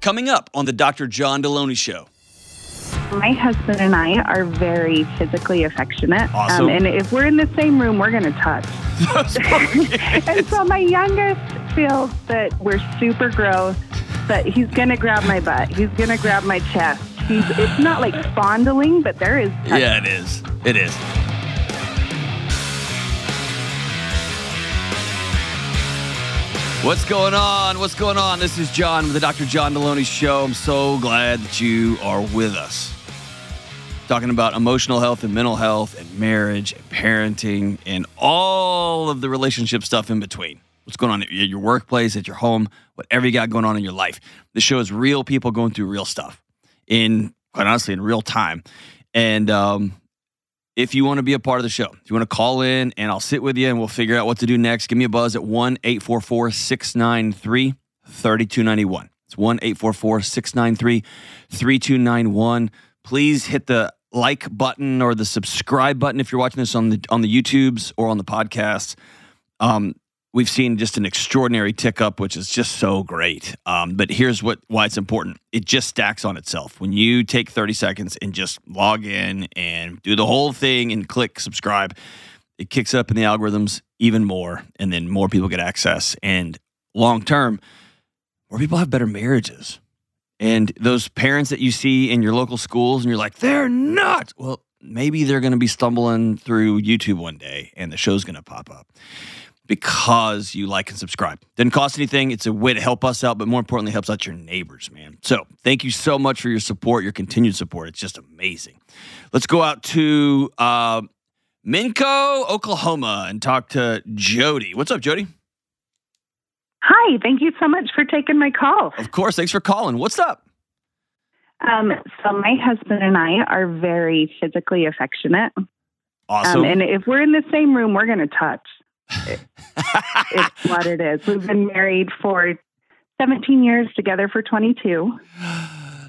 Coming up on the Dr. John Delony Show. My husband and I are very physically affectionate. Um, awesome. and if we're in the same room, we're going to touch. And so my youngest feels that we're super gross, but he's going to grab my butt. He's going to grab my chest. He's, it's not like fondling, but there is touch. Yeah, it is. It is. What's going on? What's going on? This is John with the Dr. John Delony Show. I'm so glad that you are with us. Talking about emotional health and mental health and marriage and parenting and all of the relationship stuff in between. What's going on at your workplace, at your home, whatever you got going on in your life. The show is real people going through real stuff in, quite honestly, in real time. And um, if you want to be a part of the show, if you want to call in and I'll sit with you and we'll figure out what to do next, give me a buzz at 1 844 693 3291. It's 1 844 693 3291. Please hit the like button or the subscribe button if you're watching this on the on the YouTubes or on the podcast. Um, we've seen just an extraordinary tick up, which is just so great. Um, but here's what why it's important. It just stacks on itself. When you take 30 seconds and just log in and do the whole thing and click subscribe, it kicks up in the algorithms even more, and then more people get access. And long term, more people have better marriages. And those parents that you see in your local schools, and you're like, they're not. Well, maybe they're going to be stumbling through YouTube one day, and the show's going to pop up because you like and subscribe. Doesn't cost anything. It's a way to help us out, but more importantly, helps out your neighbors, man. So thank you so much for your support, your continued support. It's just amazing. Let's go out to uh, Minco, Oklahoma, and talk to Jody. What's up, Jody? Hi, thank you so much for taking my call. Of course. Thanks for calling. What's up? Um, so my husband and I are very physically affectionate. Awesome. Um, and if we're in the same room, we're going to touch. It's what it is. We've been married for 17 years, together for 22.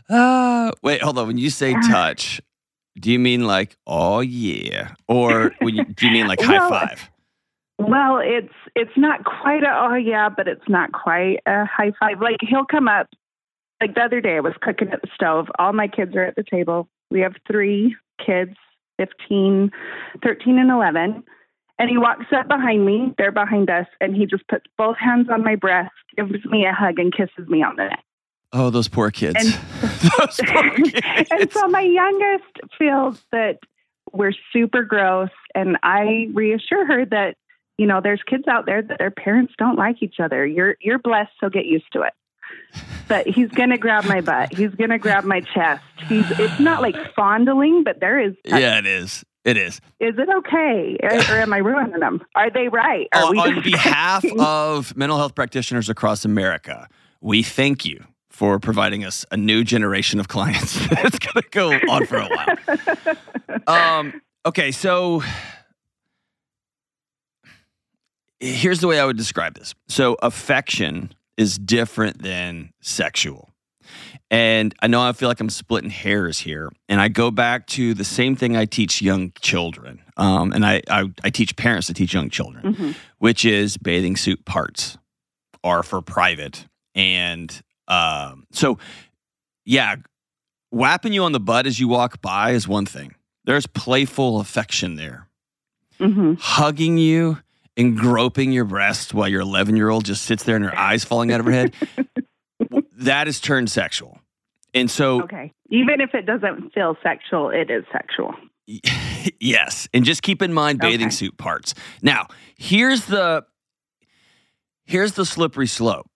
Uh, wait, hold on. When you say touch, do you mean like, oh yeah, or when you, do you mean like high Well, five? Well, it's it's not quite a oh yeah, but it's not quite a high five. Like he'll come up. Like the other day, I was cooking at the stove. All my kids are at the table. We have three kids, 15, 13, and 11. And he walks up behind me. They're behind us, and he just puts both hands on my breast, gives me a hug, and kisses me on the neck. Oh, those poor kids. And- those poor kids. and so my youngest feels that we're super gross, and I reassure her that you know there's kids out there that their parents don't like each other. You're you're blessed, so get used to it. But he's gonna grab my butt. He's gonna grab my chest. He's it's not like fondling, but there is. yeah, it is. It is. Is it okay, or, or am I ruining them? Are they right? Are On, we on behalf of mental health practitioners across America, we thank you for providing us a new generation of clients. it's going to go on for a while. Um, okay, so here's the way I would describe this. So, affection is different than sexual. And I know I feel like I'm splitting hairs here. And I go back to the same thing I teach young children. Um, and I, I, I teach parents to teach young children, Mhm. which is bathing suit parts are for private. And um, so, yeah, whapping you on the butt as you walk by is one thing. There's playful affection there. Mhm. Hugging you and groping your breast while your 11 year old just sits there and her eyes falling out of her head, that is turned sexual. And so, Okay. Even if it doesn't feel sexual, it is sexual. yes. And just keep in mind bathing Okay. suit parts. Now, here's the here's the slippery slope.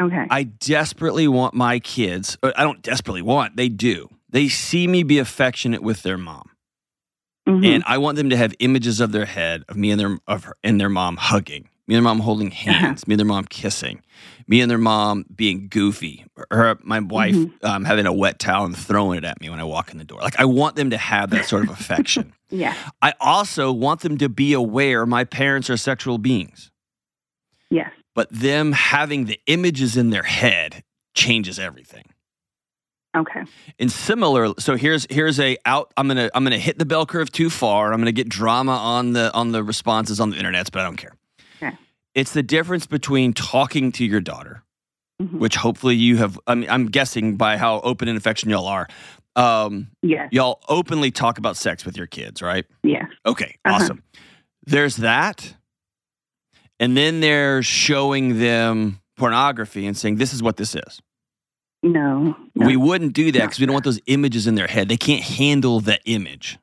Okay. I desperately want my kids, uh, I don't desperately want, they do. They see me be affectionate with their mom. Mhm. And I want them to have images of their head of me and their of her, and their mom hugging, me and their mom holding hands, me and their mom kissing, me and their mom being goofy, her my wife um, having a wet towel and throwing it at me when I walk in the door. Like I want them to have that sort of affection. yeah. I also want them to be aware my parents are sexual beings, Yes. but them having the images in their head changes everything. Okay. And similar, so here's here's a out. I'm gonna I'm gonna hit the bell curve too far. I'm gonna get drama on the on the responses on the internet, but I don't care. Okay. It's the difference between talking to your daughter Mhm. which hopefully you have. I mean, I'm guessing by how open and affection y'all are. Um, Yes. y'all openly talk about sex with your kids, right? Yes. Okay, Uh-huh. awesome. There's that. And then they're showing them pornography and saying, this is what this is. No. no. We wouldn't do that because we don't want those images in their head. They can't handle the image.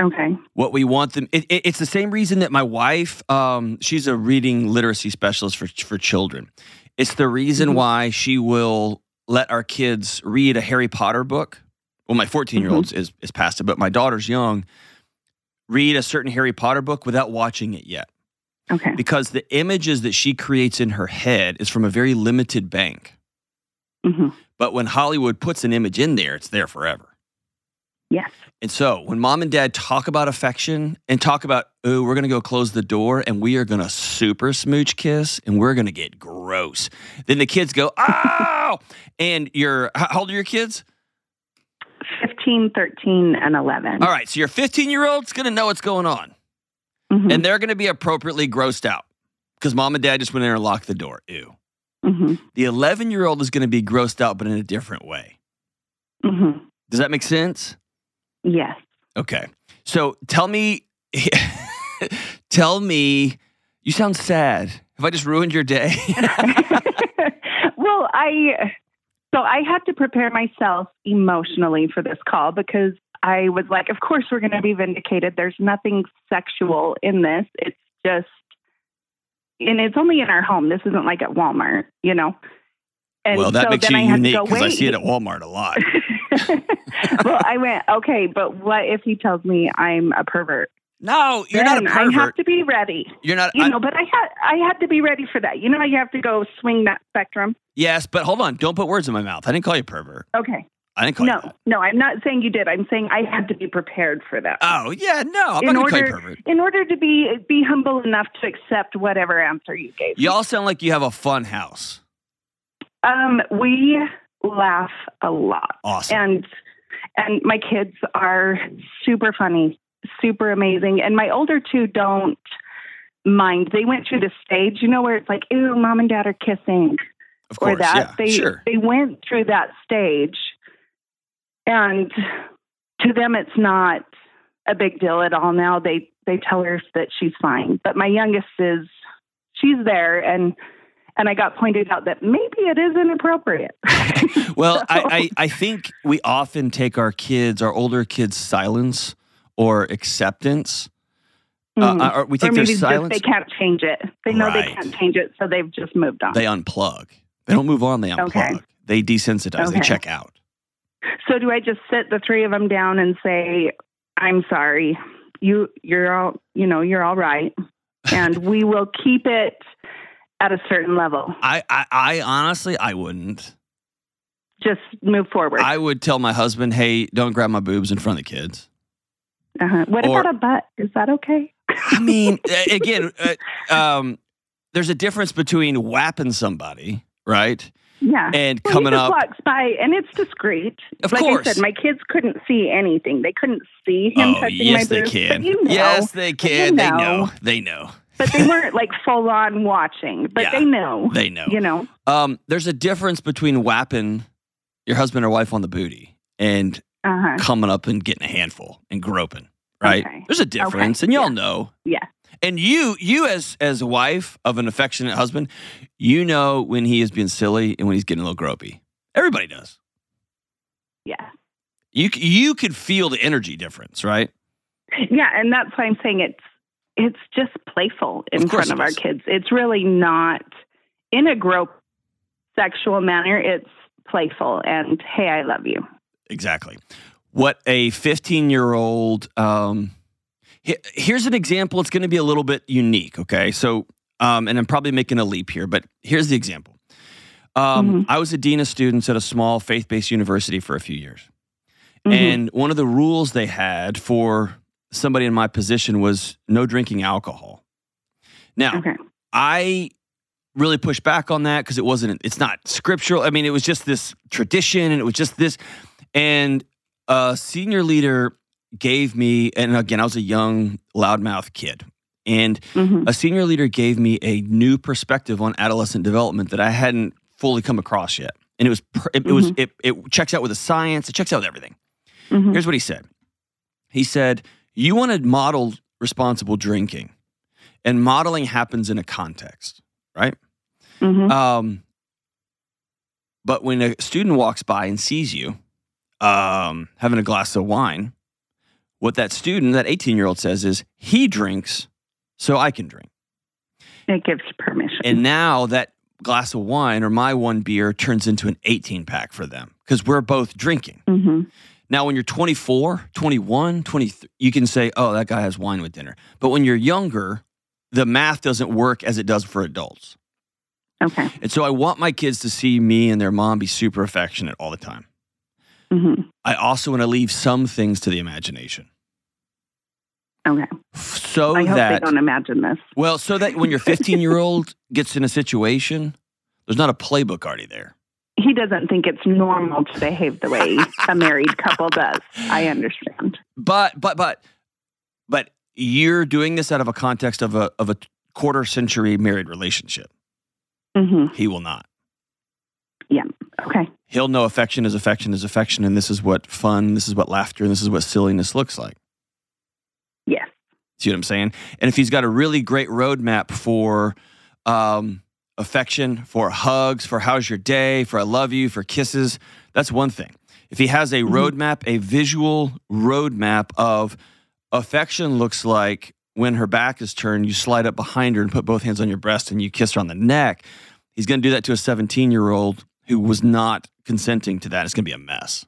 Okay. What we want them, it, it- it's the same reason that my wife, um, she's a reading literacy specialist for, for children. It's the reason Mhm. why she will let our kids read a Harry Potter book. Well, my 14 year old is, is past it, but my daughter's young. Read a certain Harry Potter book without watching it yet. Okay. because the images that she creates in her head is from a very limited bank. Mm-hmm. But when Hollywood puts an image in there, it's there forever. Yes. And so when mom and dad talk about affection and talk about, oh, we're going to go close the door and we are going to super smooch kiss and we're going to get gross. Then the kids go, oh, and you're, how old are your kids? 15, 13, and 11. All right. So your 15 year old's going to know what's going on Mhm. and they're going to be appropriately grossed out because mom and dad just went in and locked the door. Ew. Mhm. The 11 year old is going to be grossed out, but in a different way. Mhm. Does that make sense? Yes. Okay. So tell me, tell me, you sound sad. Have I just ruined your day? well, I so I had to prepare myself emotionally for this call because I was like, of course we're going to be vindicated. There's nothing sexual in this. It's just and it's only in our home. This isn't like at Walmart, you know. And well, that so makes you unique because I see it at Walmart a lot. well, I went, okay, but what if he tells me I'm a pervert? No, you're then not I have to be ready. You're not. You I- know, but I had I had to be ready for that. You know, you have to go swing that spectrum. yes, but hold on. Don't put words in my mouth. I didn't call you pervert. Okay. I didn't call you No, no, I'm not saying you did. I'm saying I had to be prepared for that. Oh, yeah, no. I'm In not going call you order- pervert. in order to be be humble enough to accept whatever answer you gave. Y'all sound like you have a fun house. Um, we laugh a lot, Awesome. and and my kids are super funny, super amazing, and my older two don't mind. They went through the stage, you know, where it's like, "Ew, mom and dad are kissing," of course. or that. yeah, they sure. they went through that stage, and to them, it's not a big deal at all. Now they they tell her that she's fine, but my youngest is she's there, and and I got pointed out that maybe it is inappropriate. Well, So- I, I, I think we often take our kids, our older kids' silence or acceptance. Mm. Uh, or we or take maybe their just silence. they can't change it. They know Right. they can't change it, so they've just moved on. They unplug. They don't move on. They unplug. Okay. They desensitize. They check out. so do I just sit the three of them down and say, "I'm sorry, you you're all you know you're all right," and we will keep it at a certain level. I, I, I honestly, I wouldn't. Just move forward. I would tell my husband, "Hey, don't grab my boobs in front of the kids." uh-huh. What or- about a butt? Is that okay? I mean, again, uh, um, there's a difference between whapping somebody, right, Yeah. and Well, coming he just up. walks by, and it's discreet. Of like course. I said, my kids couldn't see anything. They couldn't see him Oh, touching yes, my they can. You know, Yes, they you can. They know. They know. But they weren't like full on watching. But Yeah. they know. They know. You know. Um, there's a difference between whapping your husband or wife on the booty and Uh huh. coming up and getting a handful and groping. Right? Okay. There's a difference, and y'all know. Yeah. And you, you as as a wife of an affectionate husband, you know when he is being silly and when he's getting a little gropey. Everybody does. Yeah. You you could feel the energy difference, right? Yeah, and that's why I'm saying it's it's just playful in front of our kids. It's really not in a grope sexual manner. It's playful and hey, I love you. Exactly. What a 15 year old. Um, here's an example. It's going to be a little bit unique. Okay. So, um, and I'm probably making a leap here, but here's the example. Um, Mhm. I was a dean of students at a small faith based university for a few years. Mhm. And one of the rules they had for somebody in my position was no drinking alcohol. Now, okay. I really pushed back on that because it wasn't, it's not scriptural. I mean, it was just this tradition and it was just this. And a senior leader gave me, and again, I was a young, loudmouth kid. And Mhm. a senior leader gave me a new perspective on adolescent development that I hadn't fully come across yet. And it was pr- it, it was it, it checks out with the science, it checks out with everything. Mhm. Here's what he said. He said, "You want to model responsible drinking, and modeling happens in a context, right? Mhm. Um, but when a student walks by and sees you um, having a glass of wine, what that student, that 18 year old, says is, he drinks, so I can drink. It gives permission. And now that glass of wine or my one beer turns into an 18 pack for them because we're both drinking. hmm Now, when you're 24, 21, 23, you can say, oh, that guy has wine with dinner. But when you're younger, the math doesn't work as it does for adults. Okay. And so I want my kids to see me and their mom be super affectionate all the time. Mm-hmm. I also want to leave some things to the imagination. Okay. So I hope that, they don't imagine this. well, so that when your 15 year old gets in a situation, there's not a playbook already there. He doesn't think it's normal to behave the way a married couple does. I understand. But, but, but, but you're doing this out of a context of a, of a quarter century married relationship. Mm-hmm. He will not. Yeah. Okay. He'll know affection is affection is affection, and this is what fun, this is what laughter, and this is what silliness looks like. Yes. See what I'm saying? And if he's got a really great roadmap for um, affection, for hugs, for how's your day, for I love you, for kisses, that's one thing. If he has a Mhm. roadmap, a visual roadmap of affection looks like when her back is turned, you slide up behind her and put both hands on your breast and you kiss her on the neck. He's going to do that to a 17 year old who was not consenting to that. It's going to be a mess.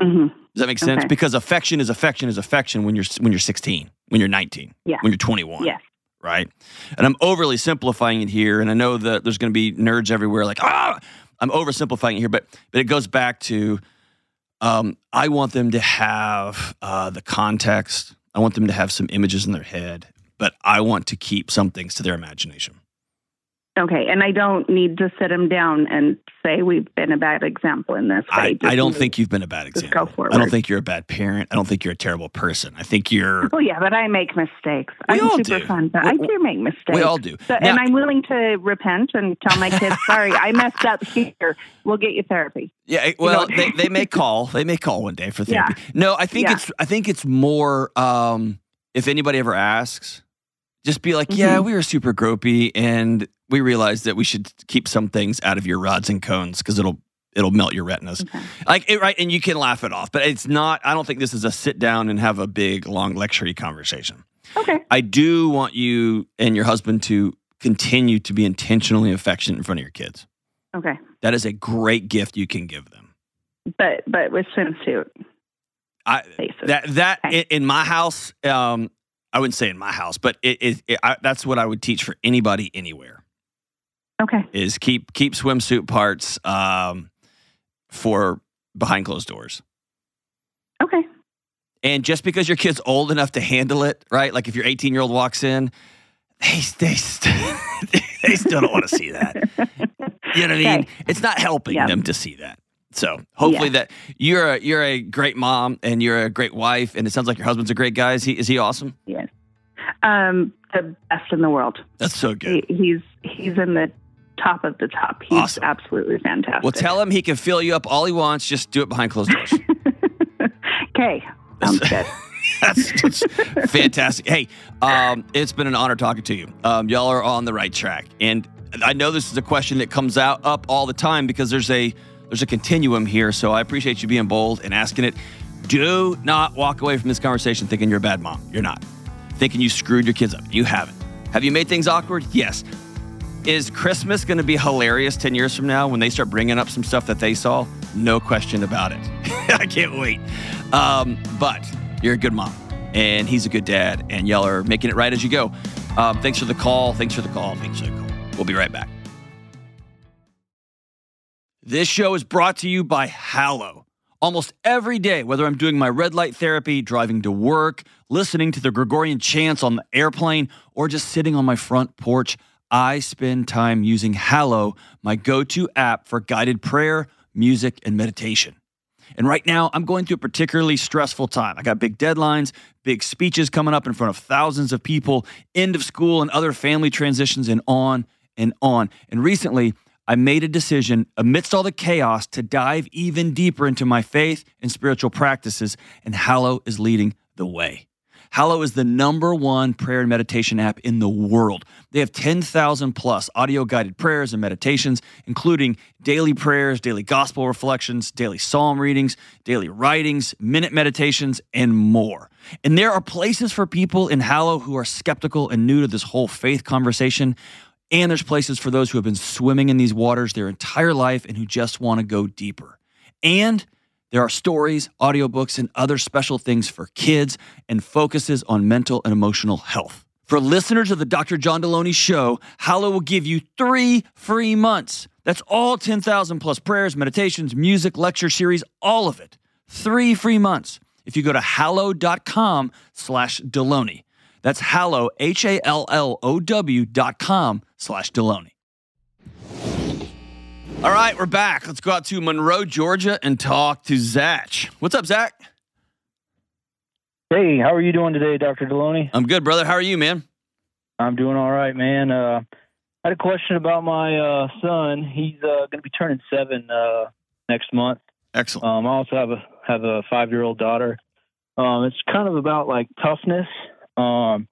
hmm Does that make sense? Okay. Because affection is affection is affection when you're when you're 16, when you're 19, Yeah. when you're 21, Yes. Right? And I'm overly simplifying it here, and I know that there's going to be nerds everywhere like ah, I'm oversimplifying it here, but but it goes back to um, I want them to have uh, the context. I want them to have some images in their head, but I want to keep some things to their imagination. Okay. And I don't need to sit him down and say we've been a bad example in this. I, I don't think you've been a bad example. go I don't think you're a bad parent. I don't think you're a terrible person. I think you're. Oh yeah, but I make mistakes. We I'm all super do. fun, but We- I do make mistakes. We all do. So, Now- and I'm willing to repent and tell my kids, sorry, I messed up here. We'll get you therapy. Yeah, well, know- they, they may call. They may call one day for Yeah. therapy. No, I think Yeah. it's I think it's more um, if anybody ever asks, just be like, yeah, Mhm. we were super gropey, and we realized that we should keep some things out of your rods and cones because it'll it'll melt your retinas. Okay. Like it, right, and you can laugh it off, but it's not. I don't think this is a sit down and have a big long lecture conversation. Okay. I do want you and your husband to continue to be intentionally affectionate in front of your kids. Okay. That is a great gift you can give them. But but with swimsuit I that that Okay. in, in my house, um, I wouldn't say in my house, but it, it, it I, that's what I would teach for anybody anywhere okay. is keep keep swimsuit parts um, for behind closed doors. Okay. And just because your kid's old enough to handle it, right? Like if your 18 year old walks in, they they st- they still don't want to see that. You know what I mean? Okay. It's not helping Yeah. them to see that. So hopefully that you're a you're a great mom and you're a great wife, and it sounds like your husband's a great guy. Is he is he awesome? Yes. Um, the best in the world. That's so good. He, he's he's in the top of the top. He's Awesome. absolutely fantastic. Well, tell him he can fill you up all he wants. Just do it behind closed doors. okay. Sounds good. That's just fantastic. Hey, um, it's been an honor talking to you. Um, y'all are on the right track, and I know this is a question that comes out up all the time because there's a there's a continuum here. So I appreciate you being bold and asking it. Do not walk away from this conversation thinking you're a bad mom. You're not. Thinking you screwed your kids up. You haven't. Have you made things awkward? Yes. Is Christmas going to be hilarious 10 years from now when they start bringing up some stuff that they saw? No question about it. I can't wait. Um, but you're a good mom, and he's a good dad, and y'all are making it right as you go. Um, thanks for the call. Thanks for the call. Thanks for the call. We'll be right back. This show is brought to you by Hallow. Almost every day, whether I'm doing my red light therapy, driving to work, listening to the Gregorian chants on the airplane, or just sitting on my front porch, I spend time using Hallow, my go to app for guided prayer, music, and meditation. And right now, I'm going through a particularly stressful time. I got big deadlines, big speeches coming up in front of thousands of people, end of school and other family transitions, and on and on. And recently, I made a decision amidst all the chaos to dive even deeper into my faith and spiritual practices, and Hallow is leading the way. Hallow is the number one prayer and meditation app in the world. They have 10,000 plus audio guided prayers and meditations, including daily prayers, daily gospel reflections, daily psalm readings, daily writings, minute meditations, and more. And there are places for people in Hallow who are skeptical and new to this whole faith conversation. And there's places for those who have been swimming in these waters their entire life and who just want to go deeper. And there are stories, audiobooks, and other special things for kids and focuses on mental and emotional health. For listeners of the Dr. John Delony Show, Hallow will give you three free months. That's all 10,000 plus prayers, meditations, music, lecture series, all of it. Three free months if you go to hallow.com slash Delony. That's hallow, H-A-L-L-O-W dot com slash Delony. All right, we're back. Let's go out to Monroe, Georgia, and talk to Zach. What's up, Zach? Hey, how are you doing today, Dr. Delony? I'm good, brother. How are you, man? I'm doing all right, man. Uh, I had a question about my uh, son. He's uh, going to be turning seven uh, next month. Excellent. Um, I also have a have a five year old daughter. Um, it's kind of about like toughness. Um,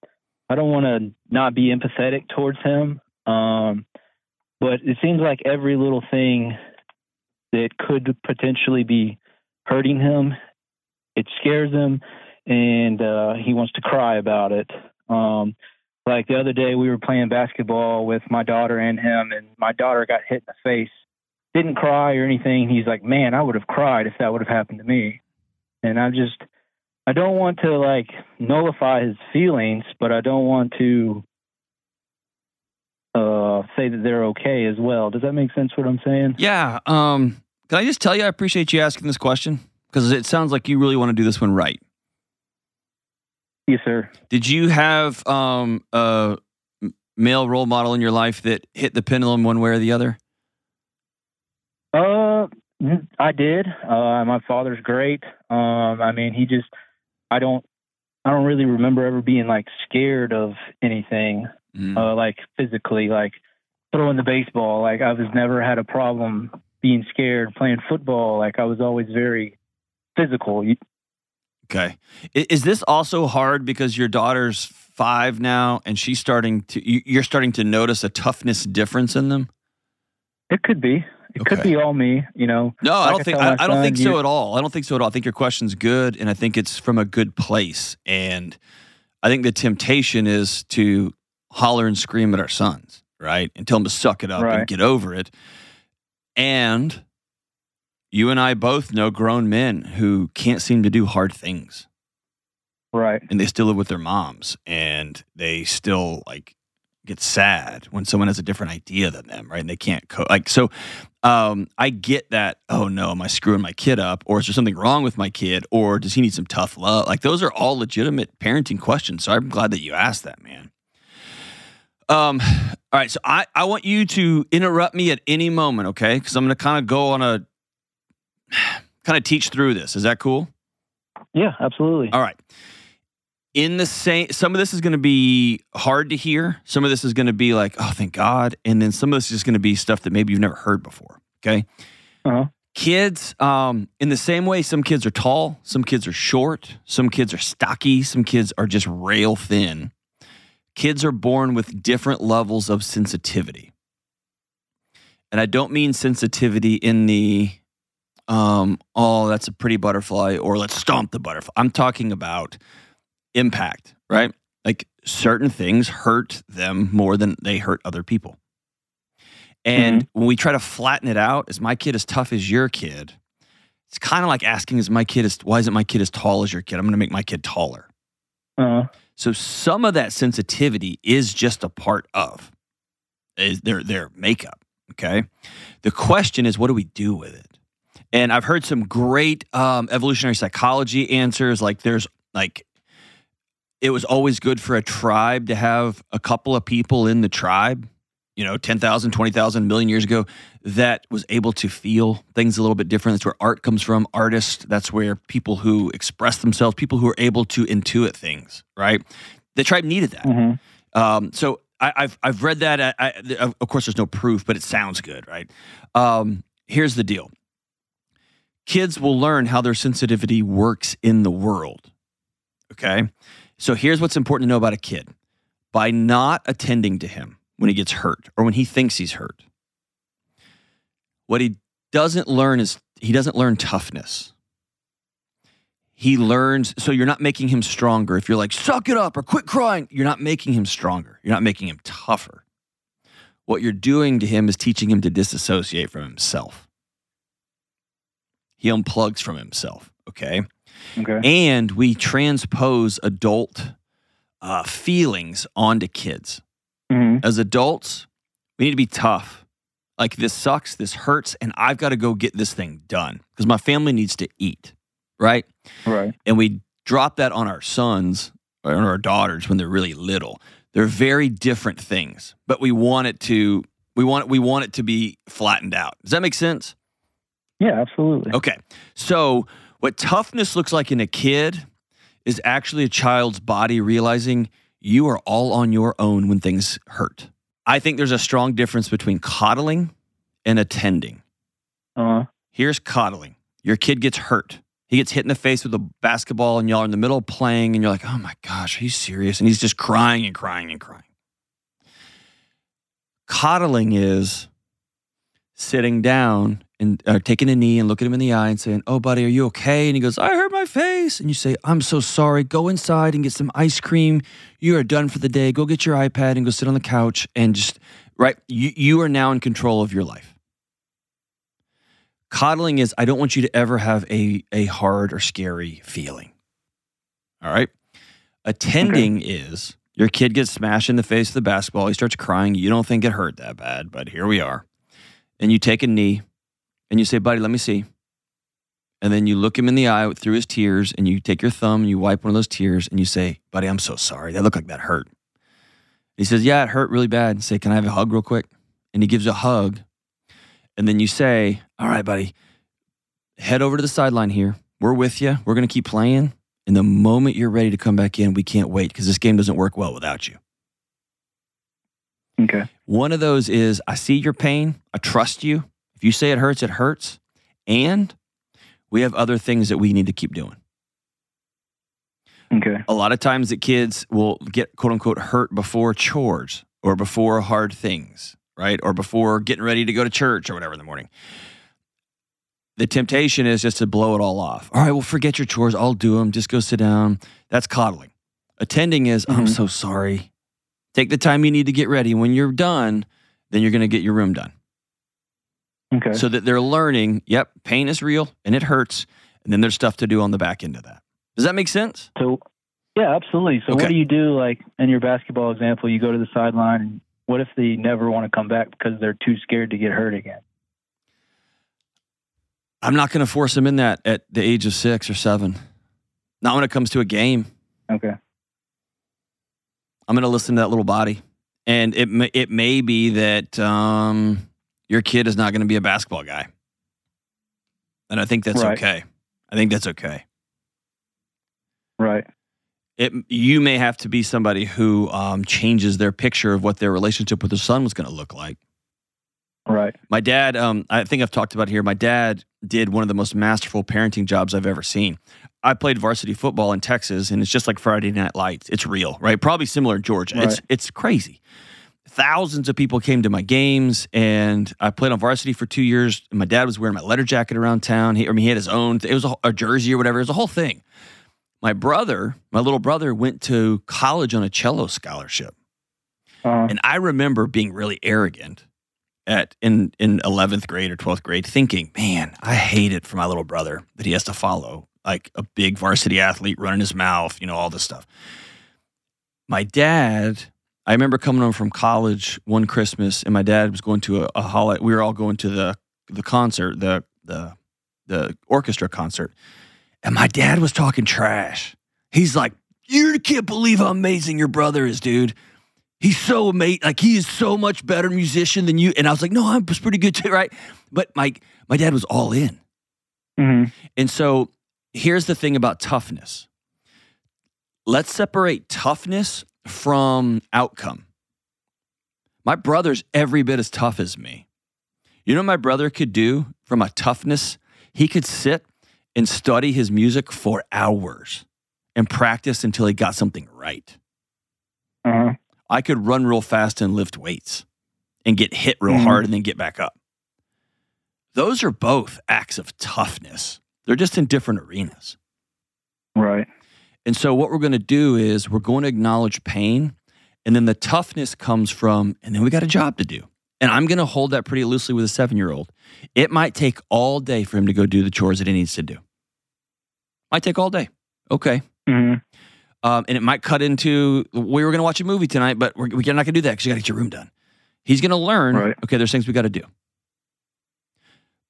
I don't want to not be empathetic towards him. Um, but it seems like every little thing that could potentially be hurting him, it scares him, and uh, he wants to cry about it. Um, like the other day, we were playing basketball with my daughter and him, and my daughter got hit in the face. Didn't cry or anything. He's like, "Man, I would have cried if that would have happened to me." And I just, I don't want to like nullify his feelings, but I don't want to uh, say that they're okay as well. Does that make sense? What I'm saying? Yeah. Um, can I just tell you, I appreciate you asking this question because it sounds like you really want to do this one right. Yes, sir. Did you have um, a male role model in your life that hit the pendulum one way or the other? Uh, I did. Uh, my father's great. Um, I mean, he just, I don't, I don't really remember ever being like scared of anything, Mm. uh, like physically, like throwing the baseball. Like I was never had a problem being scared playing football. Like I was always very physical. Okay. Is this also hard because your daughter's five now and she's starting to, you're starting to notice a toughness difference in them? it could be. It could be all me. You know. No, I don't think I, I don't think so you- at all. I don't think so at all. I think your question's good, and I think it's from a good place. And I think the temptation is to holler and scream at our sons, right, and tell them to suck it up and get over it. And you and I both know grown men who can't seem to do hard things, Right. and they still live with their moms, and they still like get sad when someone has a different idea than them, right? And they can't co- like so. Um, I get that. Oh no, am I screwing my kid up, or is there something wrong with my kid, or does he need some tough love? Like those are all legitimate parenting questions. So I'm glad that you asked that, man. Um, all right, so I I want you to interrupt me at any moment, okay? Because I'm going to kind of go on a kind of teach through this. Is that cool? Yeah. Absolutely. All right. In the same, some of this is going to be hard to hear. Some of this is going to be like, oh, thank God. And then some of this is just going to be stuff that maybe you've never heard before. Okay. Uh-huh. Kids, um, in the same way, some kids are tall, some kids are short, some kids are stocky, some kids are just rail thin. Kids are born with different levels of sensitivity. And I don't mean sensitivity in the, um, oh, that's a pretty butterfly, or let's stomp the butterfly. I'm talking about impact, right? Like certain things hurt them more than they hurt other people. And when we try to flatten it out, is my kid as tough as your kid? It's kind of like asking, is my kid as, why isn't my kid as tall as your kid? I'm going to make my kid taller. Uh-huh. So some of that sensitivity is just a part of is their their makeup. Okay. The question is, what do we do with it? And I've heard some great um, evolutionary psychology answers. Like there's like it was always good for a tribe to have a couple of people in the tribe, you know, 10,000, 20,000 million years ago that was able to feel things a little bit different. That's where art comes from. Artists, that's where people who express themselves, people who are able to intuit things, right? The tribe needed that. Mhm. Um, so I, have I've read that. I, I, of course, there's no proof, but it sounds good, right? Um, here's the deal: kids will learn how their sensitivity works in the world. Okay, so here's what's important to know about a kid: by not attending to him when he gets hurt or when he thinks he's hurt, what he doesn't learn is he doesn't learn toughness. He learns so you're not making him stronger. If you're like suck it up or quit crying you're not making him stronger. You're not making him tougher. What you're doing to him is teaching him to disassociate from himself. He unplugs from himself okay Okay. and we transpose adult uh, feelings onto kids hmm as adults we need to be tough like this sucks this hurts and i've got to go get this thing done because my family needs to eat right Right. and we drop that on our sons or on our daughters when they're really little. They're very different things, but we want it to we want we want it to be flattened out. Does that make sense? Yeah, absolutely. Okay. So, what toughness looks like in a kid is actually a child's body realizing you are all on your own when things hurt. I think there's a strong difference between coddling and attending. Uh, Here's coddling. Your kid gets hurt. He gets hit in the face with a basketball, and y'all are in the middle of playing, and you're like, oh my gosh, are you serious? And he's just crying and crying and crying. Coddling is sitting down and uh, taking a knee and looking him in the eye and saying, Oh, buddy, are you okay? And he goes, I hurt my face. And you say, I'm so sorry. Go inside and get some ice cream. You are done for the day. Go get your iPad and go sit on the couch and just, right? You, you are now in control of your life. Coddling is, I don't want you to ever have a, a hard or scary feeling. All right. Attending is your kid gets smashed in the face with the basketball. He starts crying. You don't think it hurt that bad, but here we are. And you take a knee and you say, buddy, let me see. And then you look him in the eye through his tears and you take your thumb and you wipe one of those tears and you say, buddy, I'm so sorry. That looked like that hurt. He says, yeah, it hurt really bad. And say, can I have a hug real quick? And he gives a hug. And then you say, all right, buddy, head over to the sideline here. We're with you. We're going to keep playing. And the moment you're ready to come back in, we can't wait because this game doesn't work well without you. okay. One of those is I see your pain. I trust you. If you say it hurts, it hurts. And we have other things that we need to keep doing. Okay. A lot of times that kids will get quote unquote hurt before chores or before hard things, right? Or before getting ready to go to church or whatever in the morning. The temptation is just to blow it all off. All right, well, forget your chores. I'll do them. Just go sit down. That's coddling. Attending is, I'm Mhm. so sorry. Take the time you need to get ready. When you're done, then you're going to get your room done. Okay. So that they're learning, yep, pain is real and it hurts. And then there's stuff to do on the back end of that. Does that make sense? So, yeah, absolutely. So, Okay. what do you do? Like in your basketball example, you go to the sideline, and what if they never want to come back because they're too scared to get hurt again? I'm not going to force them in that at the age of six or seven. Not when it comes to a game. Okay. I'm going to listen to that little body. And it may, it may be that um, your kid is not going to be a basketball guy. And I think that's Right. okay. I think that's okay. Right. It, you may have to be somebody who um, changes their picture of what their relationship with their son was going to look like. Right. My dad, um, I think I've talked about here. My dad did one of the most masterful parenting jobs I've ever seen. I played varsity football in Texas, and it's just like Friday Night Lights. It's real, right? Probably similar in Georgia. It's it's crazy. Thousands of people came to my games, and I played on varsity for two years. My dad was wearing my letter jacket around town. He, I mean, he had his own. It was a, a jersey or whatever. It was a whole thing. My brother, my little brother, went to college on a cello scholarship. Uh, And I remember being really arrogant at in in 11th grade or 12th grade thinking, "Man, I hate it for my little brother that he has to follow like a big varsity athlete running his mouth, you know, all this stuff." My dad, I remember coming home from college one Christmas and my dad was going to a, a holiday. We were all going to the the concert, the the the orchestra concert. And my dad was talking trash. He's like, "You can't believe how amazing your brother is, dude." he's so amazing. Like he is so much better musician than you. And I was like, no, I was pretty good too, right? But my my dad was all in. mhm. And so here's the thing about toughness. Let's separate toughness from outcome. My brother's every bit as tough as me. You know what my brother could do from a toughness? He could sit and study his music for hours and practice until he got something right. Uh-huh. I could run real fast and lift weights and get hit real Mhm. hard and then get back up. Those are both acts of toughness. They're just in different arenas. Right. And so, what we're going to do is we're going to acknowledge pain, and then the toughness comes from, and then we got a job to do. And I'm going to hold that pretty loosely with a seven year old. It might take all day for him to go do the chores that he needs to do. Might take all day. Okay. hmm Um, and it might cut into we were going to watch a movie tonight, but we're, we're not going to do that because you got to get your room done. He's going to learn. Right. Okay, there's things we got to do.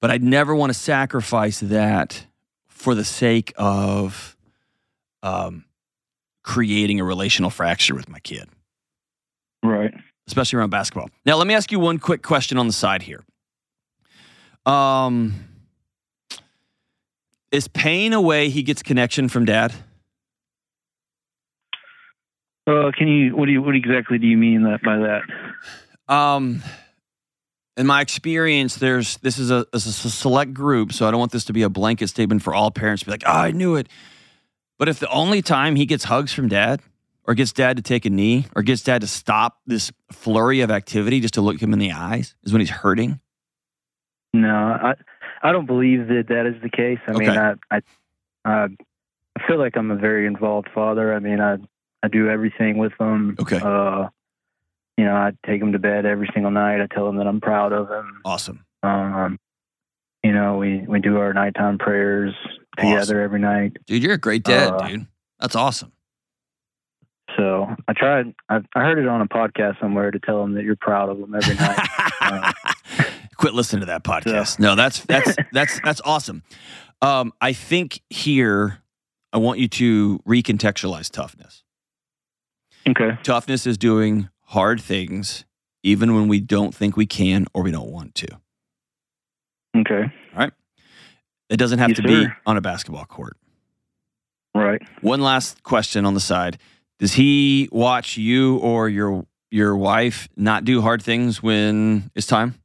But I'd never want to sacrifice that for the sake of um, creating a relational fracture with my kid, Right. especially around basketball. Now, let me ask you one quick question on the side here. Um, is pain a way he gets connection from dad? Uh, can you? What do you? What exactly do you mean that by that? Um, in my experience, there's this is a, this is a select group, so I don't want this to be a blanket statement for all parents to be like, oh, I knew it. But if the only time he gets hugs from dad, or gets dad to take a knee, or gets dad to stop this flurry of activity just to look him in the eyes, is when he's hurting. No, I I don't believe that that is the case. I mean, Okay. I I I I feel like I'm a very involved father. I mean, I I do everything with them. Okay. Uh, you know, I take him to bed every single night. I tell him that I'm proud of him. Awesome. Um, you know, we we do our nighttime prayers together Awesome. every night. Dude, you're a great dad, Uh, dude. That's awesome. So I tried. I, I heard it on a podcast somewhere to tell him that you're proud of him every night. uh, Quit listening to that podcast. No, that's that's that's that's awesome. Um, I think here I want you to recontextualize toughness. okay. Toughness is doing hard things even when we don't think we can or we don't want to. Okay. It doesn't have Yes, to be sir. on a basketball court. Right. One last question on the side. Does he watch you or your your wife not do hard things when it's time?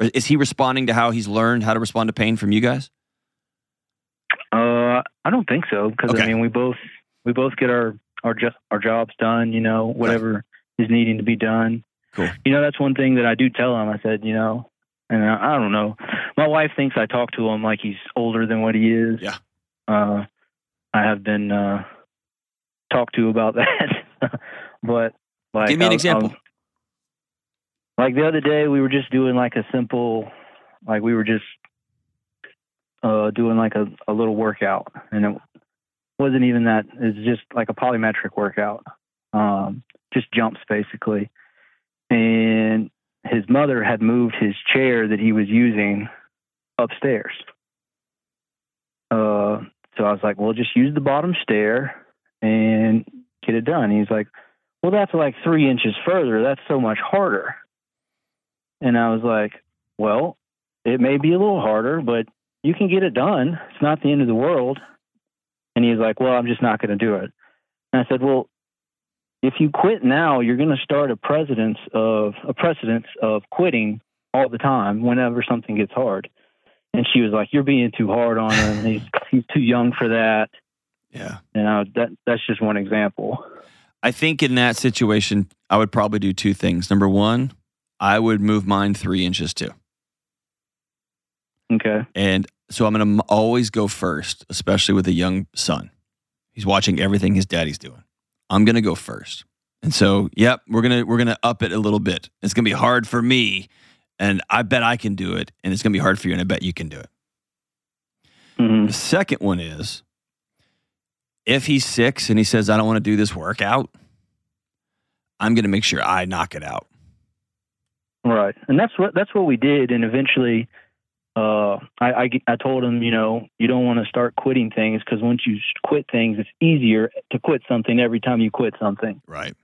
Or is he responding to how he's learned how to respond to pain from you guys? Uh, I don't think so because Okay. I mean we both we both get our our jo- our jobs done. You know, whatever is needing to be done. Cool. You know, that's one thing that I do tell him. I said, you know, and I, I don't know. My wife thinks I talk to him like he's older than what he is. Yeah. Uh, I have been uh talked to about that, but like Give me an I- example. I- like the other day, we were just doing like a simple, like we were just uh, doing like a, a little workout, and it wasn't even that. It's just like a polymetric workout, um, just jumps basically. And his mother had moved his chair that he was using upstairs. Uh, so I was like, "Well, just use the bottom stair and get it done." He's like, "Well, that's like three inches further. That's so much harder." And I was like, "Well, it may be a little harder, but you can get it done. It's not the end of the world." And he's like, "Well, I'm just not going to do it." And I said, "Well, if you quit now, you're going to start a precedence of a precedence of quitting all the time whenever something gets hard." And she was like, "You're being too hard on him. He's he's too young for that." Yeah. You know, that that's just one example. I think in that situation, I would probably do two things. Number one, I would move mine three inches too. Okay. And so I'm going to always go first, especially with a young son. He's watching everything his daddy's doing. I'm going to go first. And so, yep, we're going to we're going to up it a little bit. It's going to be hard for me, and I bet I can do it, and it's going to be hard for you and I bet you can do it. hmm The second one is if he's 6 and he says I don't want to do this workout, I'm going to make sure I knock it out. Right, and that's what that's what we did. And eventually, uh, I, I I told him, you know, you don't want to start quitting things because once you quit things, it's easier to quit something every time you quit something. Right.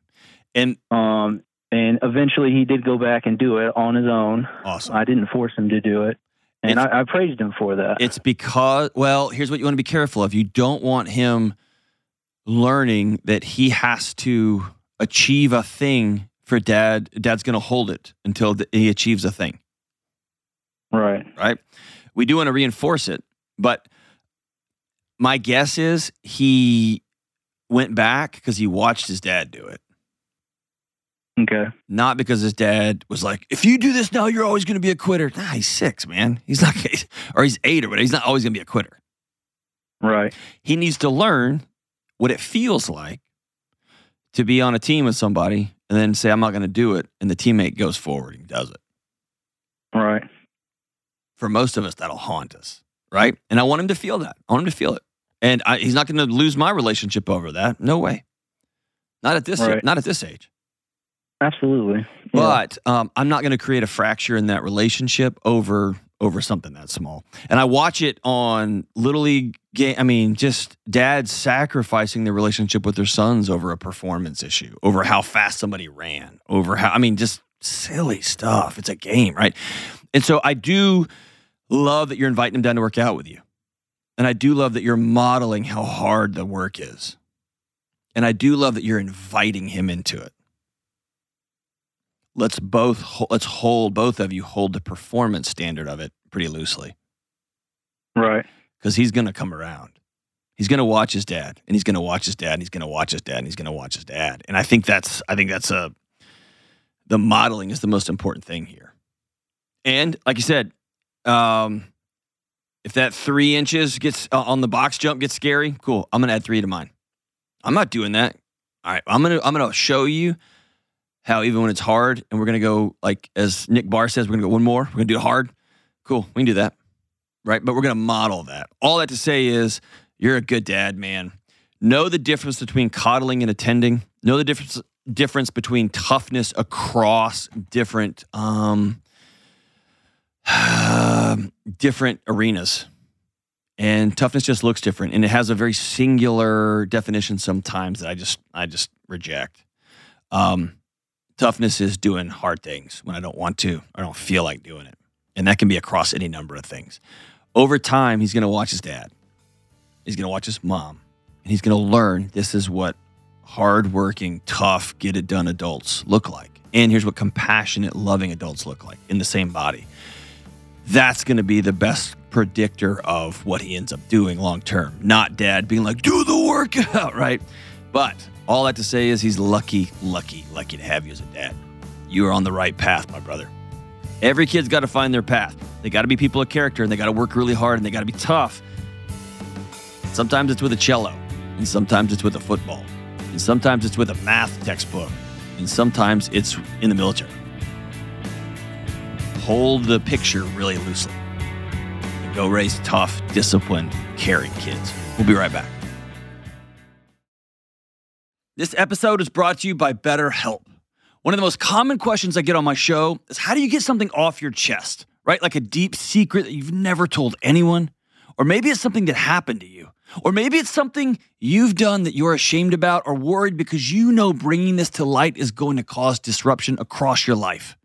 And Um, and eventually, he did go back and do it on his own. awesome. I didn't force him to do it, and I, I praised him for that. It's because, well, here's what you want to be careful of. You don't want him learning that he has to achieve a thing for dad. Dad's going to hold it until he achieves a thing, Right. right? We do want to reinforce it, but my guess is he went back because he watched his dad do it. Okay. Not because his dad was like, if you do this now, you're always going to be a quitter. Nah, he's six, man. He's not, or he's eight or whatever. He's not always going to be a quitter. Right. He needs to learn what it feels like to be on a team with somebody and then say, I'm not going to do it. And the teammate goes forward and does it. Right. For most of us, that'll haunt us, right? And I want him to feel that. I want him to feel it. And I, he's not going to lose my relationship over that. No way. Not at this. Right. Not at this age. Absolutely. Yeah. But um, I'm not going to create a fracture in that relationship over over something that small. And I watch it on little league game. I mean, just dads sacrificing their relationship with their sons over a performance issue, over how fast somebody ran, over how I mean, just silly stuff. It's a game, right? And so I do love that you're inviting him down to work out with you, and I do love that you're modeling how hard the work is, and I do love that you're inviting him into it let's both let's hold both of you hold the performance standard of it pretty loosely. Right. because he's going to come around. He's going to watch his dad and he's going to watch his dad and he's going to watch his dad and he's going to watch his dad. And i think that's i think that's a the modeling is the most important thing here. And like you said um if that three inches gets uh, on the box jump gets scary cool. I'm going to add three to mine. I'm not doing that. All right i'm going to i'm going to show you how even when it's hard and we're going to go like as nick bare says we're going to go one more we're going to do it hard. Cool we can do that right? But we're going to model that. All that to say is you're a good dad man. Know the difference between coddling and attending. Know the difference difference between toughness across different um different arenas. And toughness just looks different and it has a very singular definition sometimes that i just i just reject. Um toughness is doing hard things when I don't want to, I don't feel like doing it. And that can be across any number of things. Over time, he's going to watch his dad, he's going to watch his mom, and he's going to learn this is what hardworking, tough, get it done adults look like. And here's what compassionate, loving adults look like in the same body. That's going to be the best predictor of what he ends up doing long term. Not dad being like, do the workout, right? But all that to say is he's lucky, lucky, lucky to have you as a dad. You are on the right path, my brother. Every kid's got to find their path. They got to be people of character and they got to work really hard and they got to be tough. Sometimes it's with a cello, and sometimes it's with a football, and sometimes it's with a math textbook, and sometimes it's in the military. Hold the picture really loosely and go raise tough, disciplined, caring kids. We'll be right back. This episode is brought to you by BetterHelp. One of the most common questions I get on my show is how do you get something off your chest, right? Like a deep secret that you've never told anyone? Or maybe it's something that happened to you. Or maybe it's something you've done that you're ashamed about or worried because you know bringing this to light is going to cause disruption across your life.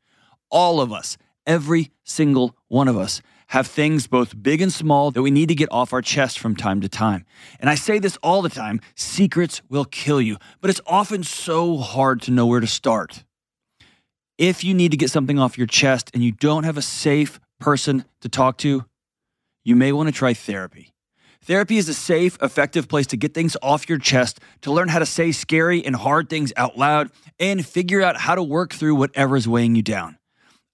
All of us, every single one of us, have things both big and small that we need to get off our chest from time to time. And I say this all the time secrets will kill you, but it's often so hard to know where to start. If you need to get something off your chest and you don't have a safe person to talk to, you may want to try therapy. Therapy is a safe, effective place to get things off your chest, to learn how to say scary and hard things out loud, and figure out how to work through whatever is weighing you down.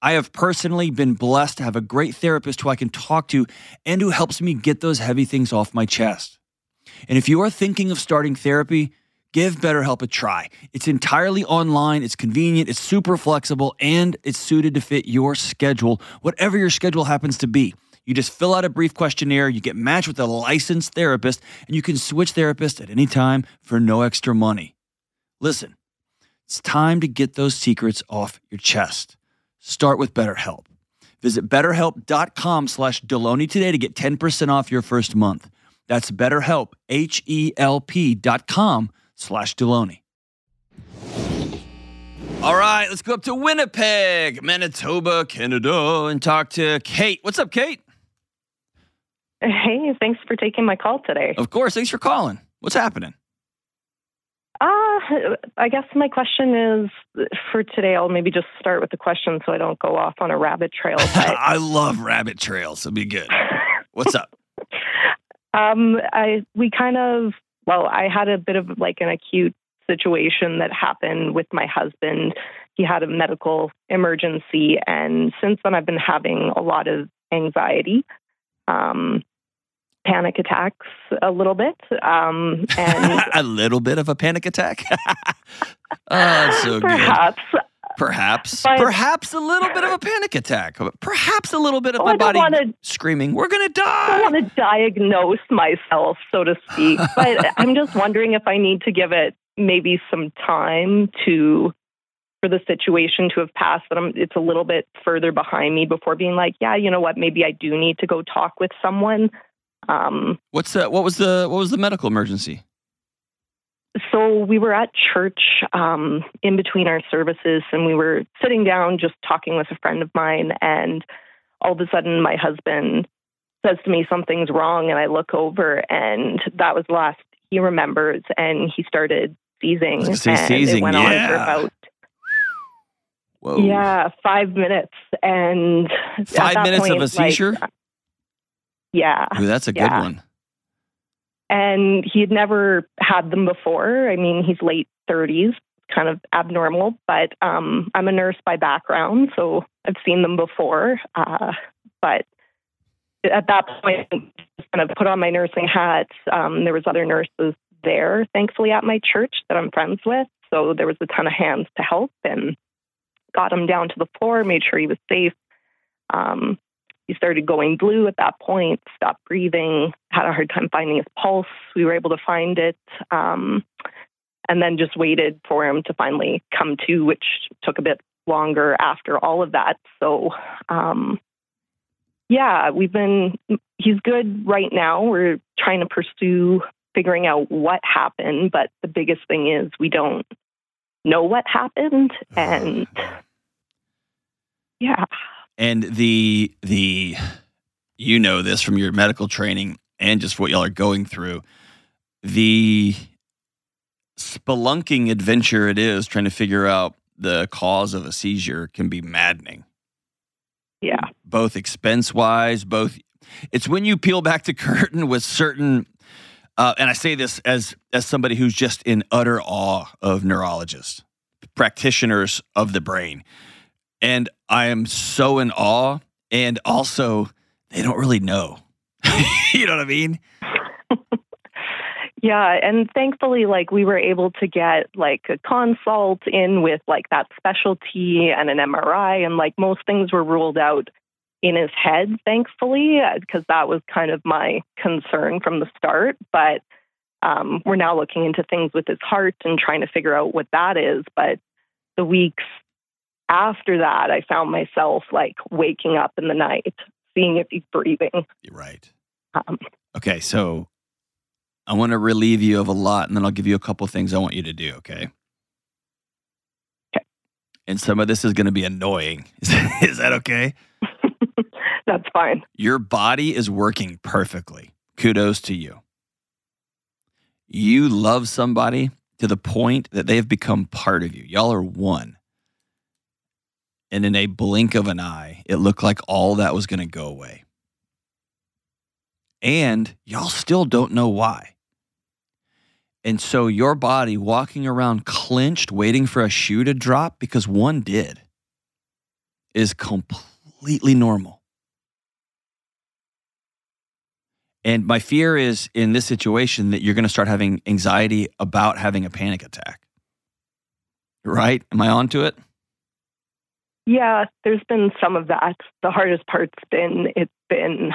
I have personally been blessed to have a great therapist who I can talk to and who helps me get those heavy things off my chest. And if you are thinking of starting therapy, give BetterHelp a try. It's entirely online, it's convenient, it's super flexible, and it's suited to fit your schedule, whatever your schedule happens to be. You just fill out a brief questionnaire, you get matched with a licensed therapist, and you can switch therapists at any time for no extra money. Listen, it's time to get those secrets off your chest. Start with BetterHelp. Visit betterhelp.com slash Delony today to get 10% off your first month. That's betterhelp, H-E-L-P dot com slash Delony. All right, let's go up to Winnipeg, Manitoba, Canada, and talk to Kate. What's up, Kate? Hey, thanks for taking my call today. Of course, thanks for calling. What's happening? I guess my question is for today. I'll maybe just start with the question so I don't go off on a rabbit trail. I love rabbit trails. It'll be good. What's up? um, I we kind of well, I had a bit of like an acute situation that happened with my husband. He had a medical emergency, and since then I've been having a lot of anxiety. Um, panic attacks a little bit um, and a little bit of a panic attack oh so perhaps good. perhaps But- perhaps a little bit of a panic attack perhaps a little bit of Oh, my body wanna- screaming we're gonna I die don't want to diagnose myself, so to speak, but I'm just wondering if I need to give it maybe some time to for the situation to have passed. That I'm, it's a little bit further behind me before being like, yeah, you know what, maybe I do need to go talk with someone. Um, what's the what was the what was the medical emergency? So we were at church um, in between our services and we were sitting down just talking with a friend of mine and all of a sudden my husband says to me something's wrong and i look over and that was the last he remembers and he started seizing I was say and seizing, it went on for about whoa. Yeah five minutes and five minutes of point, a like, seizure yeah Ooh, that's a good yeah. one and he had never had them before. I mean, he's late 30s, kind of abnormal, but um, I'm a nurse by background, so I've seen them before. Uh, but at that point, just kind of put on my nursing hat. Um, there was other nurses there, thankfully, at my church that I'm friends with, so there was a ton of hands to help and got him down to the floor, made sure he was safe. Um, he started going blue at that point, stopped breathing, had a hard time finding his pulse. We were able to find it, um, and then just waited for him to finally come to, which took a bit longer after all of that. So, um, yeah, we've been, he's good right now. We're trying to pursue figuring out what happened, but the biggest thing is we don't know what happened. And yeah. And the the you know this from your medical training and just what y'all are going through the spelunking adventure it is trying to figure out the cause of a seizure can be maddening Yeah. both expense wise both it's when you peel back the curtain with certain uh, and i say this as as somebody who's just in utter awe of neurologists practitioners of the brain and i am so in awe and also they don't really know you know what i mean Yeah, and thankfully, like we were able to get like a consult in with like that specialty and an MRI, and like most things were ruled out in his head, thankfully, because that was kind of my concern from the start. But um, we're now looking into things with his heart and trying to figure out what that is. But the weeks after that, I found myself like waking up in the night, seeing if he's breathing. You're right Um, okay so i want to relieve you of a lot and then i'll give you a couple things i want you to do okay Okay. and some of this is going to be annoying is, is that okay that's fine. Your body is working perfectly. Kudos to you. You love somebody to the point that they have become part of you. Y'all are one. And in a blink of an eye, it looked like all that was going to go away. And y'all still don't know why. And so your body walking around clenched, waiting for a shoe to drop because one did, is completely normal. And my fear is in this situation that you're going to start having anxiety about having a panic attack. Right? Am I onto it? Yeah, there's been some of that. The hardest part's been it's been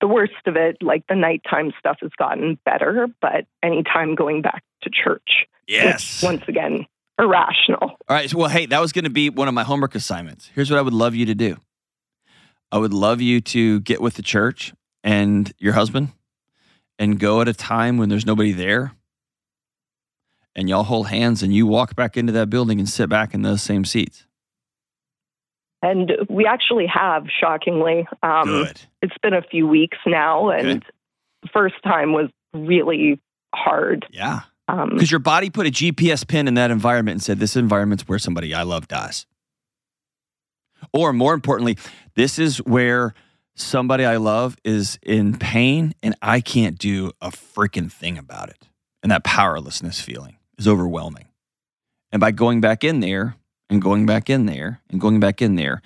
the worst of it. Like the nighttime stuff has gotten better, but anytime going back to church, it's once again irrational. All right. So, well, hey, that was going to be one of my homework assignments. Here's what I would love you to do I would love you to get with the church and your husband and go at a time when there's nobody there. And y'all hold hands and you walk back into that building and sit back in those same seats. And we actually have, shockingly. Um, Good. It's been a few weeks now, and the first time was really hard. Yeah. Um, Because your body put a GPS pin in that environment and said, this environment's where somebody I love dies. Or more importantly, this is where somebody I love is in pain and I can't do a freaking thing about it. And that powerlessness feeling is overwhelming. And by going back in there and going back in there and going back in there,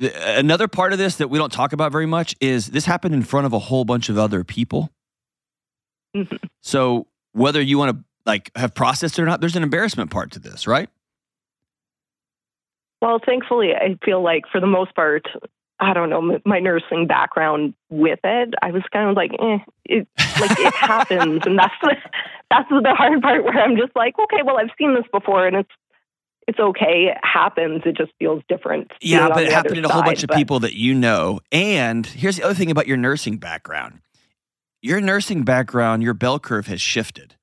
another part of this that we don't talk about very much is this happened in front of a whole bunch of other people. mhm. So whether you want to like have processed it or not, there's an embarrassment part to this, right? Well, thankfully, I feel like for the most part, I don't know, my nursing background with it, I was kind of like, eh, it, like it happens. And that's the, that's the hard part where I'm just like, okay, well, I've seen this before and it's, it's okay. It happens. It just feels different. Yeah, but it happened to a whole bunch side, of people that you know. And here's the other thing about your nursing background. Your nursing background, your bell curve has shifted.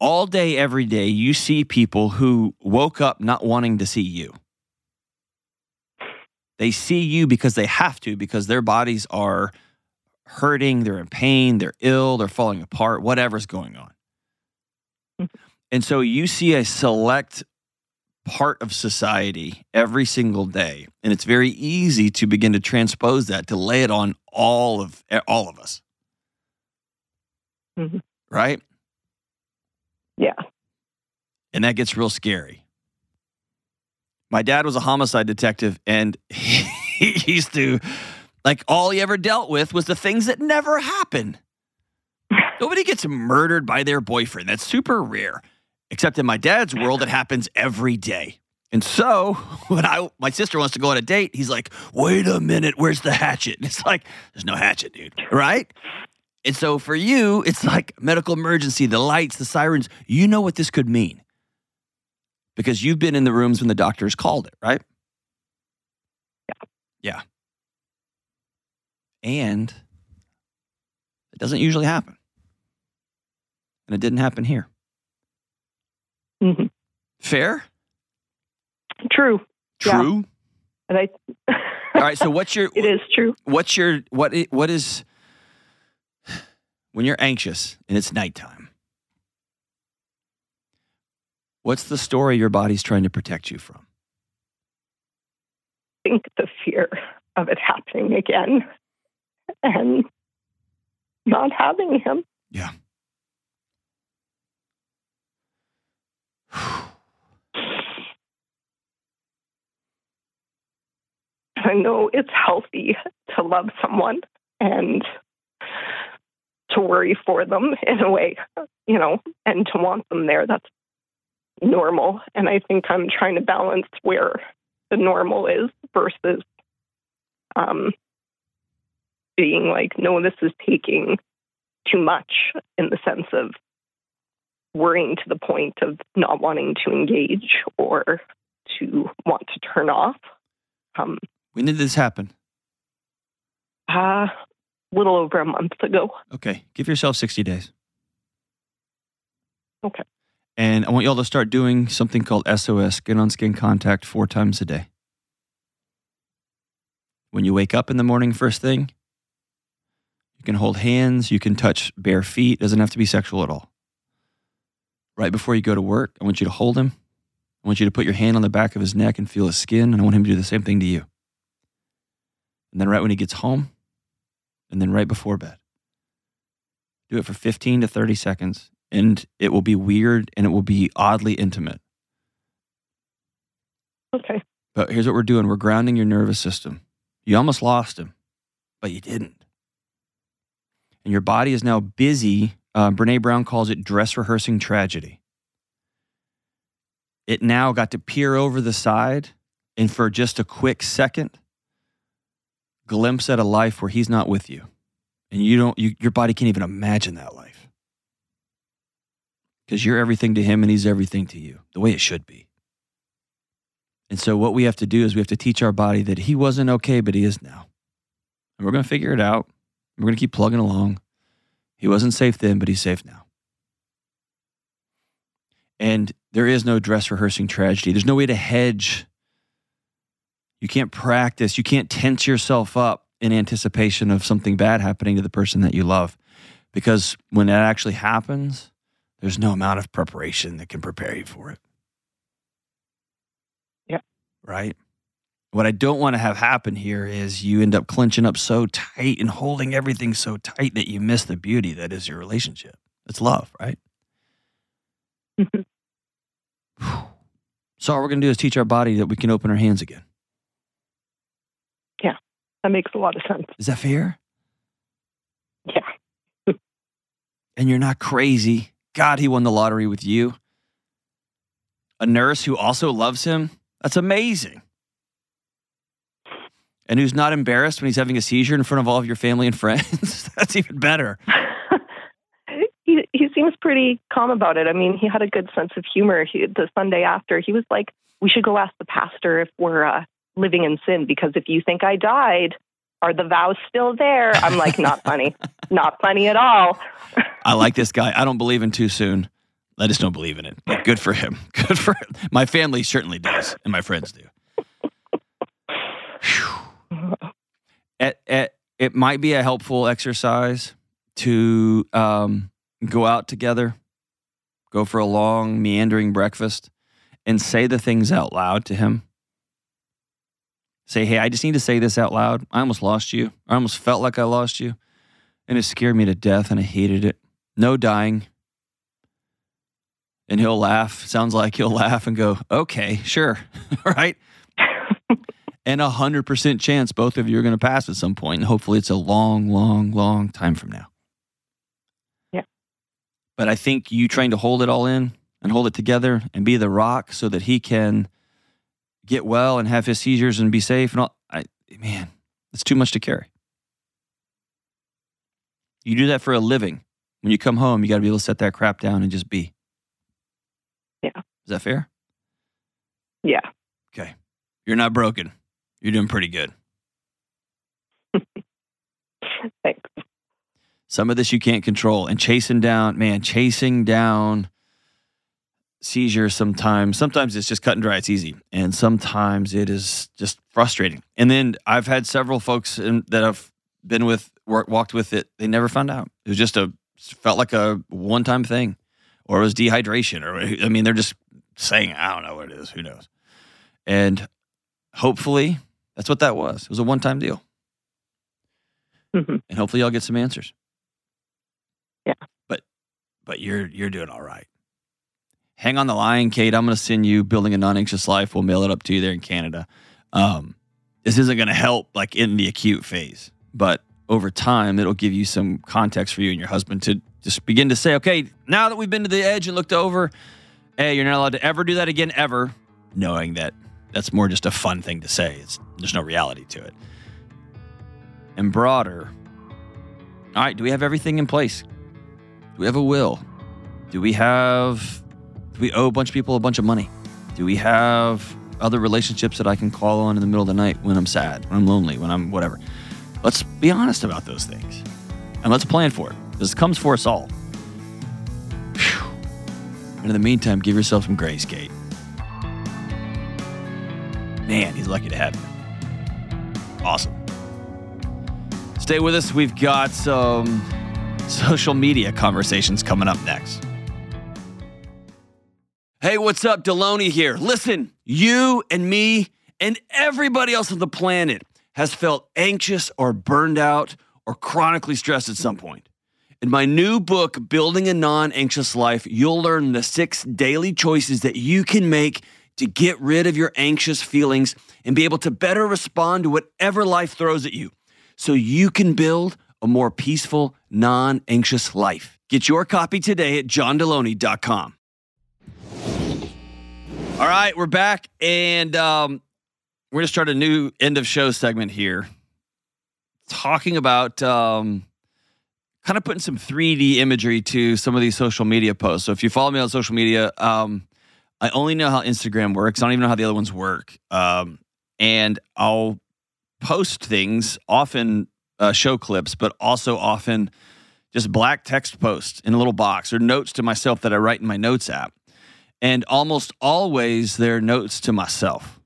All day, every day, you see people who woke up not wanting to see you. They see you because they have to, because their bodies are hurting, they're in pain, they're ill, they're falling apart, whatever's going on. And so you see a select part of society every single day and it's very easy to begin to transpose that to lay it on all of all of us. Mhm. right? Yeah. and that gets real scary. My dad was a homicide detective and he used to like all he ever dealt with was the things that never happen nobody gets murdered by their boyfriend. That's super rare except in my dad's world it happens every day and so when I my sister wants to go on a date, he's like, "Wait a minute, where's the hatchet?" And it's like, "There's no hatchet, dude." Right? And so for you, it's like medical emergency, the lights, the sirens. You know what this could mean because you've been in the rooms when the doctors called it, right? Yeah. Yeah. And it doesn't usually happen. And it didn't happen here. Mhm. Fair? True. Yeah. True? And I, All right, so what's your it is true. what's your what what is when you're anxious and it's nighttime what's the story your body's trying to protect you from I think the fear of it happening again and not having him. yeah I know it's healthy to love someone and to worry for them in a way, you know, and to want them there. That's normal. And I think I'm trying to balance where the normal is versus um, being like, no, this is taking too much in the sense of worrying to the point of not wanting to engage or to want to turn off. Um, when did this happen a little over a month ago. okay give yourself 60 days Okay. and i want y'all to start doing something called sos skin on skin contact four times a day when you wake up in the morning first thing you can hold hands you can touch bare feet doesn't have to be sexual at all right before you go to work i want you to hold him i want you to put your hand on the back of his neck and feel his skin and i want him to do the same thing to you and then right when he gets home and then right before bed do it for 15 to 30 seconds and it will be weird and it will be oddly intimate Okay. but here's what we're doing we're grounding your nervous system. You almost lost him, but you didn't. And your body is now busy. Uh, Brene Brown calls it dress rehearsing tragedy. It now got to peer over the side and for just a quick second, glimpse at a life where he's not with you. And you don't, you, your body can't even imagine that life. Because you're everything to him and he's everything to you, the way it should be. And so what we have to do is we have to teach our body that he wasn't okay, but he is now. And we're going to figure it out. We're going to keep plugging along. He wasn't safe then, but he's safe now. And there is no dress rehearsing tragedy. There's no way to hedge. You can't practice. You can't tense yourself up in anticipation of something bad happening to the person that you love because when that actually happens, there's no amount of preparation that can prepare you for it. Yep. Right? What I don't want to have happen here is you end up clenching up so tight and holding everything so tight that you miss the beauty that is your relationship. It's love, right? Mm-hmm. so all we're going to do is teach our body that we can open our hands again. Yeah, that makes a lot of sense. Is that fair? Yeah. and you're not crazy. God, he won the lottery with you. A nurse who also loves him. That's amazing. And who's not embarrassed when he's having a seizure in front of all of your family and friends. That's even better. he he seems pretty calm about it. I mean, he had a good sense of humor. He, the Sunday after, he was like, "We should go ask the pastor if we're uh, living in sin because if you think I died, are the vows still there?" I'm like, "Not funny, not funny at all." I like this guy. I don't believe in too soon. I just don't believe in it. But good for him. Good for him. My family certainly does, and my friends do. At, at, it might be a helpful exercise to um, go out together, go for a long, meandering breakfast, and say the things out loud to him. Say, hey, I just need to say this out loud. I almost lost you. I almost felt like I lost you. And it scared me to death, and I hated it. No dying. And he'll laugh. Sounds like he'll laugh and go, okay, sure. right? And a hundred percent chance both of you are going to pass at some point, and hopefully it's a long, long, long time from now. Yeah. But I think you trying to hold it all in and hold it together and be the rock so that he can get well and have his seizures and be safe and all. I man, it's too much to carry. You do that for a living. When you come home, you got to be able to set that crap down and just be. Yeah. Is that fair? Yeah. Okay. You're not broken. You're doing pretty good. Thanks. Some of this you can't control. And chasing down, man, chasing down seizures sometimes. Sometimes it's just cut and dry, it's easy. And sometimes it is just frustrating. And then I've had several folks in, that I've been with, work, walked with it, they never found out. It was just a, felt like a one time thing or it was dehydration. Or, I mean, they're just saying, I don't know what it is. Who knows? And hopefully that's what that was. It was a one time deal. hmm And hopefully y'all get some answers. Yeah. But but you're you're doing all right. Hang on the line, Kate. I'm gonna send you building a non-anxious life. We'll mail it up to you there in Canada. Um, this isn't gonna help like in the acute phase, but over time it'll give you some context for you and your husband to just begin to say, okay, now that we've been to the edge and looked over, hey, you're not allowed to ever do that again, ever, knowing that that's more just a fun thing to say. It's there's no reality to it. And broader, all right, do we have everything in place? Do we have a will? Do we have do we owe a bunch of people a bunch of money? Do we have other relationships that I can call on in the middle of the night when I'm sad, when I'm lonely, when I'm whatever? Let's be honest about those things. And let's plan for it. This comes for us all. Phew. And in the meantime, give yourself some grace, Kate. Man, he's lucky to have you. Awesome. Stay with us. We've got some social media conversations coming up next. Hey, what's up? Delony here. Listen, you and me and everybody else on the planet has felt anxious or burned out or chronically stressed at some point. In my new book, Building a Non Anxious Life, you'll learn the six daily choices that you can make to get rid of your anxious feelings and be able to better respond to whatever life throws at you so you can build a more peaceful, non anxious life. Get your copy today at johndelony.com. All right, we're back, and um, we're going to start a new end of show segment here, talking about um, kind of putting some 3D imagery to some of these social media posts. So if you follow me on social media, um, I only know how Instagram works. I don't even know how the other ones work. Um, and I'll post things, often uh, show clips, but also often just black text posts in a little box or notes to myself that I write in my notes app. And almost always they're notes to myself.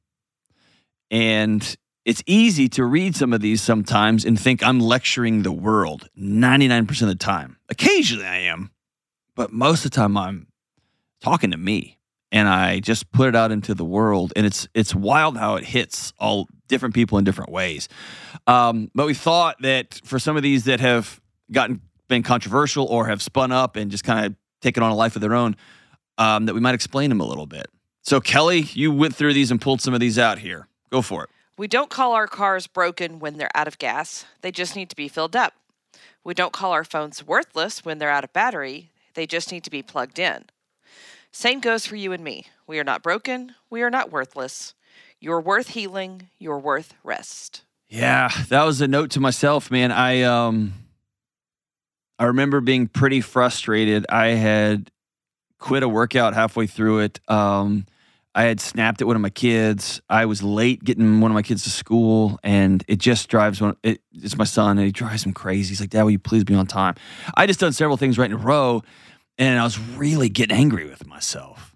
And it's easy to read some of these sometimes and think I'm lecturing the world 99% of the time. Occasionally I am, but most of the time I'm talking to me and I just put it out into the world. And it's it's wild how it hits all different people in different ways. Um, but we thought that for some of these that have gotten been controversial or have spun up and just kind of taken on a life of their own, um, that we might explain them a little bit. So Kelly, you went through these and pulled some of these out here. Go for it. We don't call our cars broken when they're out of gas. They just need to be filled up. We don't call our phones worthless when they're out of battery. They just need to be plugged in. Same goes for you and me. We are not broken. We are not worthless. You're worth healing. You're worth rest. Yeah, that was a note to myself, man. I um I remember being pretty frustrated. I had quit a workout halfway through it. Um I had snapped at one of my kids. I was late getting one of my kids to school, and it just drives one. It, it's my son, and he drives him crazy. He's like, "Dad, will you please be on time?" I just done several things right in a row, and I was really getting angry with myself.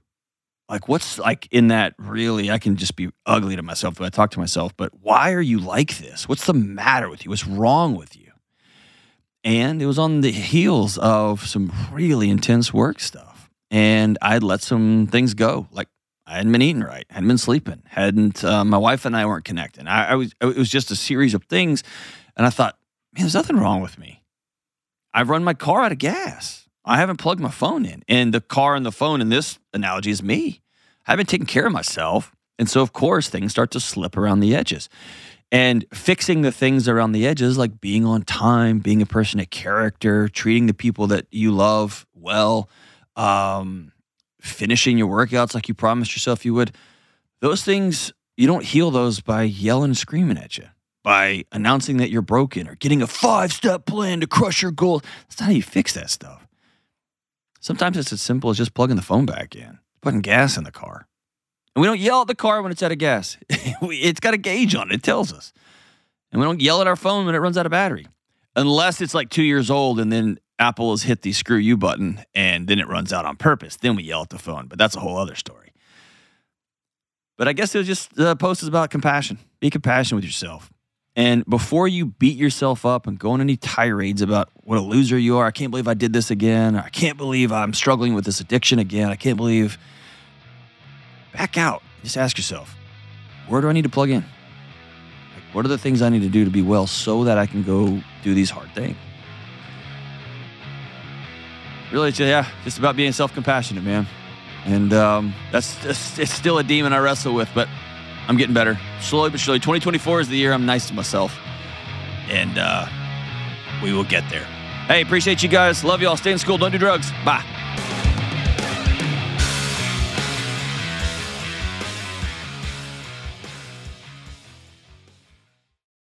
Like, what's like in that? Really, I can just be ugly to myself when I talk to myself. But why are you like this? What's the matter with you? What's wrong with you? And it was on the heels of some really intense work stuff, and I'd let some things go, like I hadn't been eating right, hadn't been sleeping, hadn't. Uh, my wife and I weren't connecting. I, I, was. It was just a series of things, and I thought, man, there's nothing wrong with me. I've run my car out of gas. I haven't plugged my phone in, and the car and the phone in this analogy is me. I haven't taken care of myself, and so of course things start to slip around the edges. And fixing the things around the edges, like being on time, being a person of character, treating the people that you love well. Um, finishing your workouts like you promised yourself you would, those things, you don't heal those by yelling and screaming at you, by announcing that you're broken or getting a five step plan to crush your goal. That's not how you fix that stuff. Sometimes it's as simple as just plugging the phone back in, putting gas in the car. And we don't yell at the car when it's out of gas. it's got a gauge on it, it tells us. And we don't yell at our phone when it runs out of battery. Unless it's like two years old and then Apple has hit the screw you button and then it runs out on purpose. Then we yell at the phone, but that's a whole other story. But I guess it was just uh, the post is about compassion. Be compassionate with yourself. And before you beat yourself up and go on any tirades about what a loser you are, I can't believe I did this again. I can't believe I'm struggling with this addiction again. I can't believe. Back out. Just ask yourself, where do I need to plug in? Like, what are the things I need to do to be well so that I can go do these hard things? really, yeah, just about being self compassionate, man. And um, that's just, it's still a demon I wrestle with, but I'm getting better. Slowly but surely. 2024 is the year I'm nice to myself. And uh, we will get there. Hey, appreciate you guys. Love y'all. Stay in school. Don't do drugs. Bye.